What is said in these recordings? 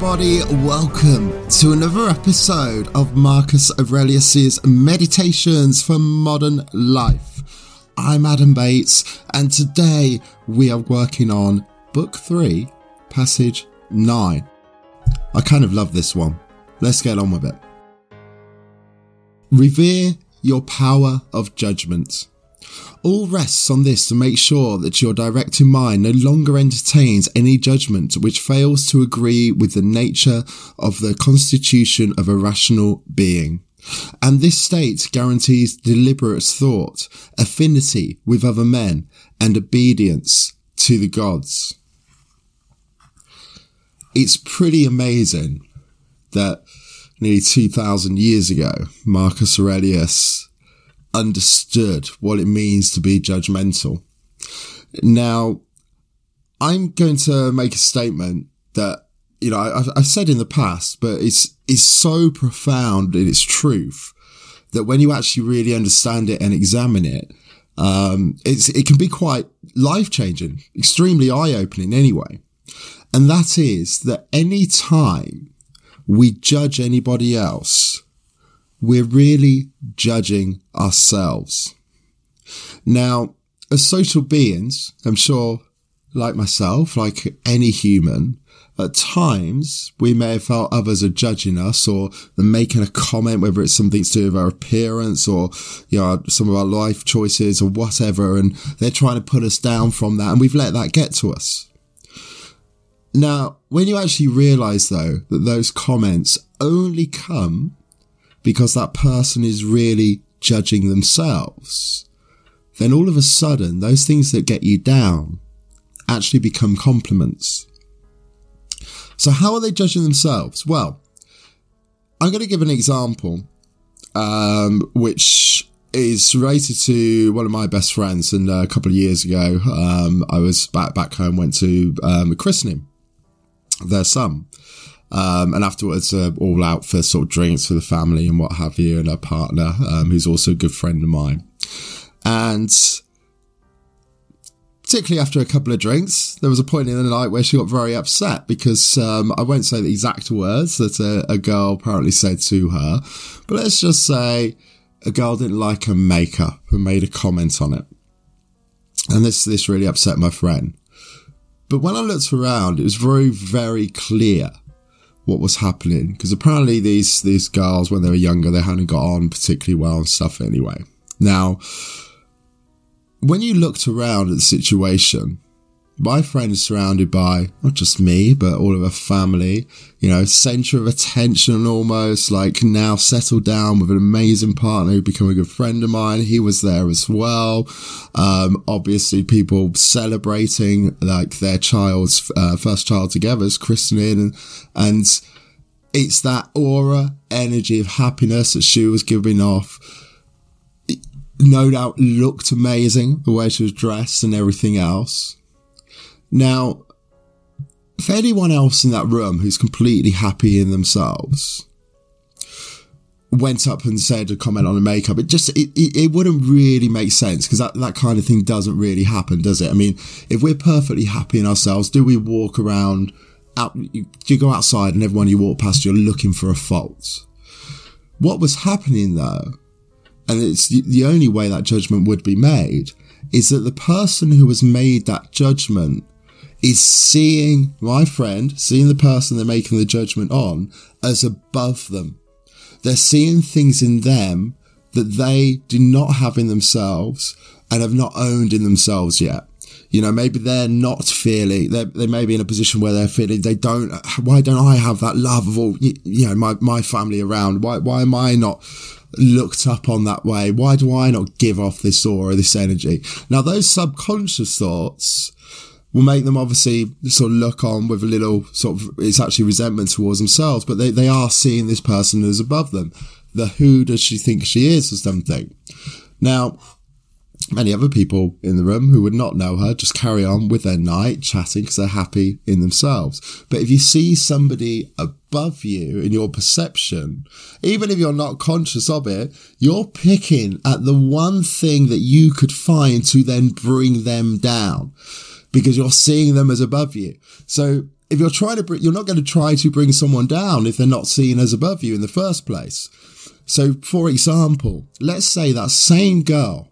everybody. Welcome to another episode of Marcus Aurelius's Meditations for Modern Life. I'm Adam Bates, and today we are working on Book 3, Passage 9. I kind of love this one. Let's get on with it. Revere your power of judgment. All rests on this to make sure that your directing mind no longer entertains any judgment which fails to agree with the nature of the constitution of a rational being. And this state guarantees deliberate thought, affinity with other men, and obedience to the gods. It's pretty amazing that nearly 2000 years ago, Marcus Aurelius understood what it means to be judgmental. Now, I'm going to make a statement that, you know, I've, I've said in the past, but it's, it's so profound in its truth that when you actually really understand it and examine it, um, it's, it can be quite life changing, extremely eye opening anyway. And that is that any time we judge anybody else, we're really judging ourselves. Now, as social beings, I'm sure, like myself, like any human, at times we may have felt others are judging us or they're making a comment, whether it's something to do with our appearance or, you know, some of our life choices or whatever, and they're trying to put us down from that, and we've let that get to us. Now, when you actually realize though that those comments only come because that person is really judging themselves, then all of a sudden, those things that get you down actually become compliments. So, how are they judging themselves? Well, I'm going to give an example, um, which is related to one of my best friends. And uh, a couple of years ago, um, I was back back home, went to um, a christening their son. Um, and afterwards, uh, all out for sort of drinks for the family and what have you, and her partner, um, who's also a good friend of mine. And particularly after a couple of drinks, there was a point in the night where she got very upset because um, I won't say the exact words that a, a, girl apparently said to her, but let's just say a girl didn't like her makeup and made a comment on it. And this this really upset my friend. But when I looked around, it was very, very clear what was happening because apparently these these girls when they were younger they hadn't got on particularly well and stuff anyway. Now, when you looked around at the situation, my friend is surrounded by not just me, but all of her family, you know, center of attention almost, like now settled down with an amazing partner who became a good friend of mine. He was there as well. Um, obviously people celebrating like their child's, uh, first child together's christening and, and it's that aura, energy of happiness that she was giving off. No doubt looked amazing the way she was dressed and everything else now, for anyone else in that room who's completely happy in themselves, went up and said a comment on the makeup, it just it, it, it wouldn't really make sense because that, that kind of thing doesn't really happen, does it? I mean, if we're perfectly happy in ourselves, do we walk around out do you go outside and everyone you walk past you're looking for a fault? What was happening though, and it's the only way that judgment would be made, is that the person who has made that judgment is seeing my friend, seeing the person they're making the judgment on as above them. They're seeing things in them that they do not have in themselves and have not owned in themselves yet. You know, maybe they're not feeling, they're, they may be in a position where they're feeling they don't, why don't I have that love of all, you know, my, my family around? Why, why am I not looked up on that way? Why do I not give off this aura, this energy? Now, those subconscious thoughts, will make them obviously sort of look on with a little sort of it's actually resentment towards themselves, but they, they are seeing this person as above them. The who does she think she is or something. Now, many other people in the room who would not know her just carry on with their night chatting because they're happy in themselves. But if you see somebody above you in your perception, even if you're not conscious of it, you're picking at the one thing that you could find to then bring them down because you're seeing them as above you. So if you're trying to bring, you're not going to try to bring someone down if they're not seen as above you in the first place. So, for example, let's say that same girl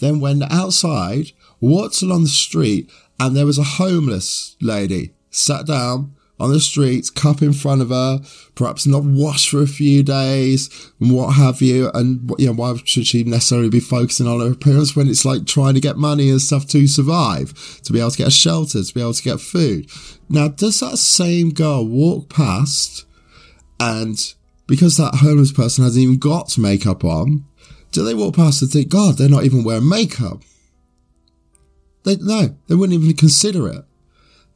then went outside, walked along the street, and there was a homeless lady sat down on the street, cup in front of her, perhaps not washed for a few days, and what have you. And you know, why should she necessarily be focusing on her appearance when it's like trying to get money and stuff to survive, to be able to get a shelter, to be able to get food? Now, does that same girl walk past and because that homeless person hasn't even got makeup on, do they walk past and think, God, they're not even wearing makeup? They, no, they wouldn't even consider it.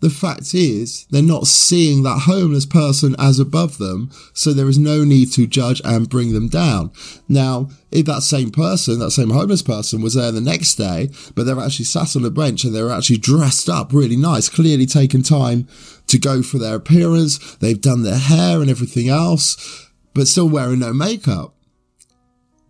The fact is, they're not seeing that homeless person as above them, so there is no need to judge and bring them down. Now, if that same person, that same homeless person was there the next day, but they're actually sat on a bench and they're actually dressed up really nice, clearly taken time to go for their appearance, they've done their hair and everything else, but still wearing no makeup.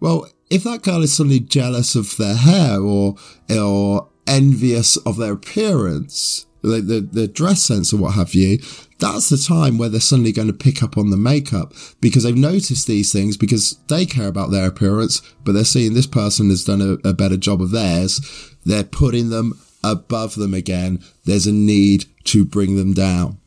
Well, if that girl is suddenly jealous of their hair or, or envious of their appearance, the, the, the dress sense or what have you, that's the time where they're suddenly going to pick up on the makeup because they've noticed these things because they care about their appearance, but they're seeing this person has done a, a better job of theirs. They're putting them above them again. There's a need to bring them down.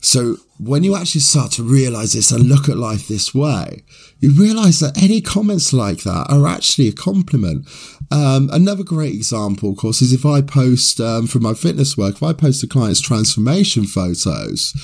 So when you actually start to realize this and look at life this way, you realize that any comments like that are actually a compliment. Um, another great example, of course, is if I post um, from my fitness work, if I post a client's transformation photos,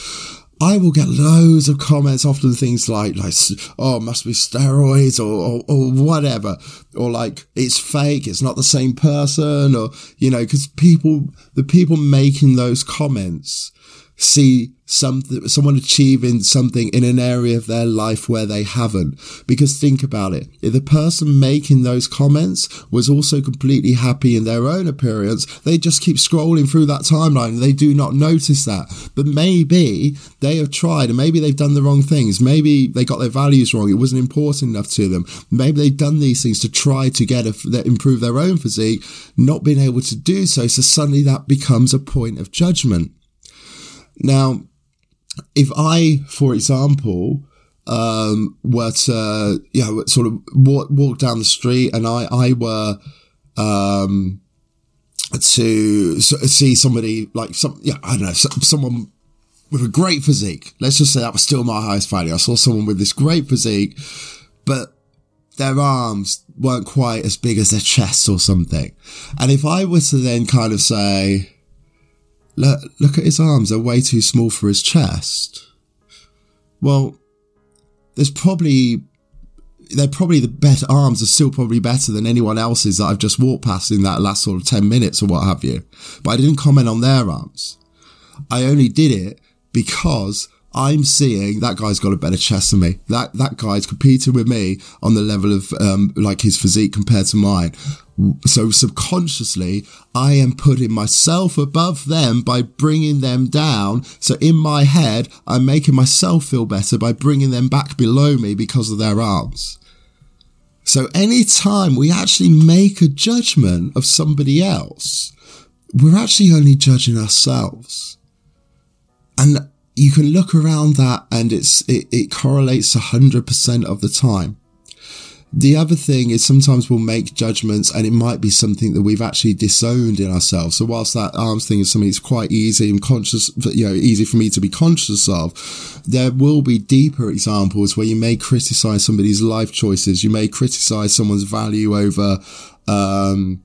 I will get loads of comments, often things like, like, oh, must be steroids or, or, or, whatever. Or like, it's fake. It's not the same person or, you know, cause people, the people making those comments see something, someone achieving something in an area of their life where they haven't. Because think about it. If the person making those comments was also completely happy in their own appearance, they just keep scrolling through that timeline and they do not notice that. But maybe they have tried and maybe they've done the wrong things. Maybe they got their values wrong. It wasn't important enough to them. Maybe they've done these things to try to get a, improve their own physique, not being able to do so. So suddenly that becomes a point of judgment. Now, if I, for example, um, were to, you know, sort of walk, walk down the street and I, I were, um, to see somebody like some, yeah, I don't know, someone with a great physique. Let's just say that was still my highest value. I saw someone with this great physique, but their arms weren't quite as big as their chest or something. And if I were to then kind of say, Look, look at his arms, they're way too small for his chest. Well, there's probably they're probably the better arms are still probably better than anyone else's that I've just walked past in that last sort of 10 minutes or what have you. But I didn't comment on their arms. I only did it because I'm seeing that guy's got a better chest than me. That that guy's competing with me on the level of um, like his physique compared to mine. So subconsciously, I am putting myself above them by bringing them down. So in my head, I'm making myself feel better by bringing them back below me because of their arms. So anytime we actually make a judgment of somebody else, we're actually only judging ourselves. And you can look around that and it's, it, it correlates 100% of the time. The other thing is sometimes we'll make judgments and it might be something that we've actually disowned in ourselves. So whilst that arms thing is something that's quite easy and conscious, you know, easy for me to be conscious of, there will be deeper examples where you may criticize somebody's life choices. You may criticize someone's value over, um,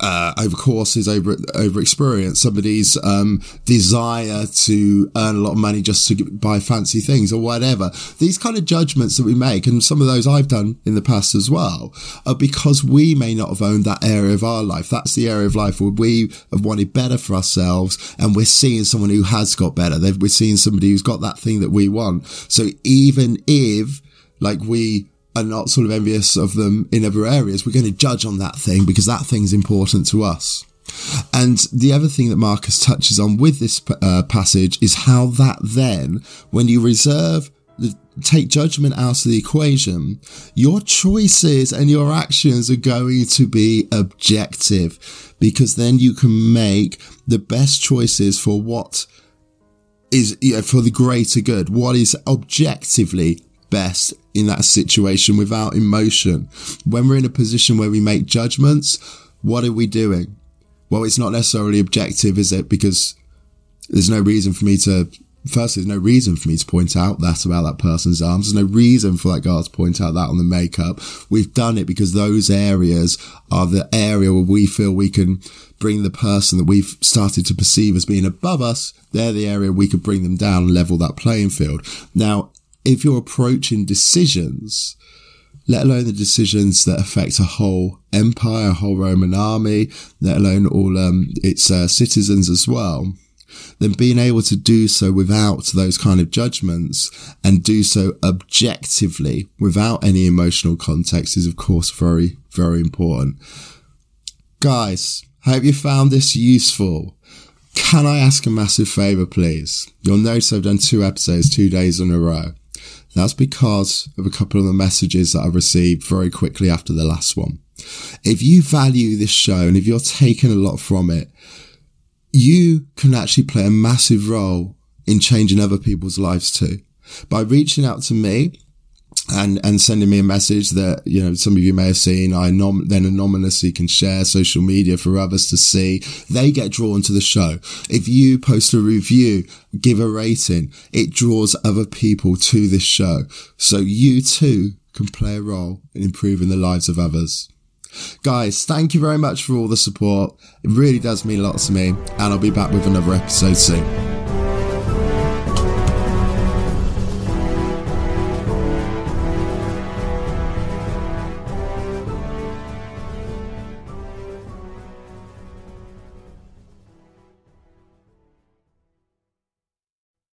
uh, over courses, over over experience, somebody's um, desire to earn a lot of money just to buy fancy things or whatever. These kind of judgments that we make, and some of those I've done in the past as well, are because we may not have owned that area of our life. That's the area of life where we have wanted better for ourselves, and we're seeing someone who has got better. We're seeing somebody who's got that thing that we want. So even if like we are not sort of envious of them in other areas, we're going to judge on that thing because that thing's important to us. And the other thing that Marcus touches on with this uh, passage is how that then, when you reserve take judgment out of the equation, your choices and your actions are going to be objective because then you can make the best choices for what is you know, for the greater good. What is objectively best in that situation without emotion. When we're in a position where we make judgments, what are we doing? Well, it's not necessarily objective, is it? Because there's no reason for me to firstly, there's no reason for me to point out that about that person's arms. There's no reason for that girl to point out that on the makeup. We've done it because those areas are the area where we feel we can bring the person that we've started to perceive as being above us. They're the area we could bring them down and level that playing field. Now, if you're approaching decisions, let alone the decisions that affect a whole empire, a whole Roman army, let alone all um, its uh, citizens as well, then being able to do so without those kind of judgments and do so objectively without any emotional context is, of course, very, very important. Guys, hope you found this useful. Can I ask a massive favor, please? You'll notice I've done two episodes two days in a row. That's because of a couple of the messages that I received very quickly after the last one. If you value this show and if you're taking a lot from it, you can actually play a massive role in changing other people's lives too. By reaching out to me and, and sending me a message that, you know, some of you may have seen, I nom- then anonymously can share social media for others to see. They get drawn to the show. If you post a review, give a rating, it draws other people to this show. So you too can play a role in improving the lives of others. Guys, thank you very much for all the support. It really does mean a lot to me, and I'll be back with another episode soon.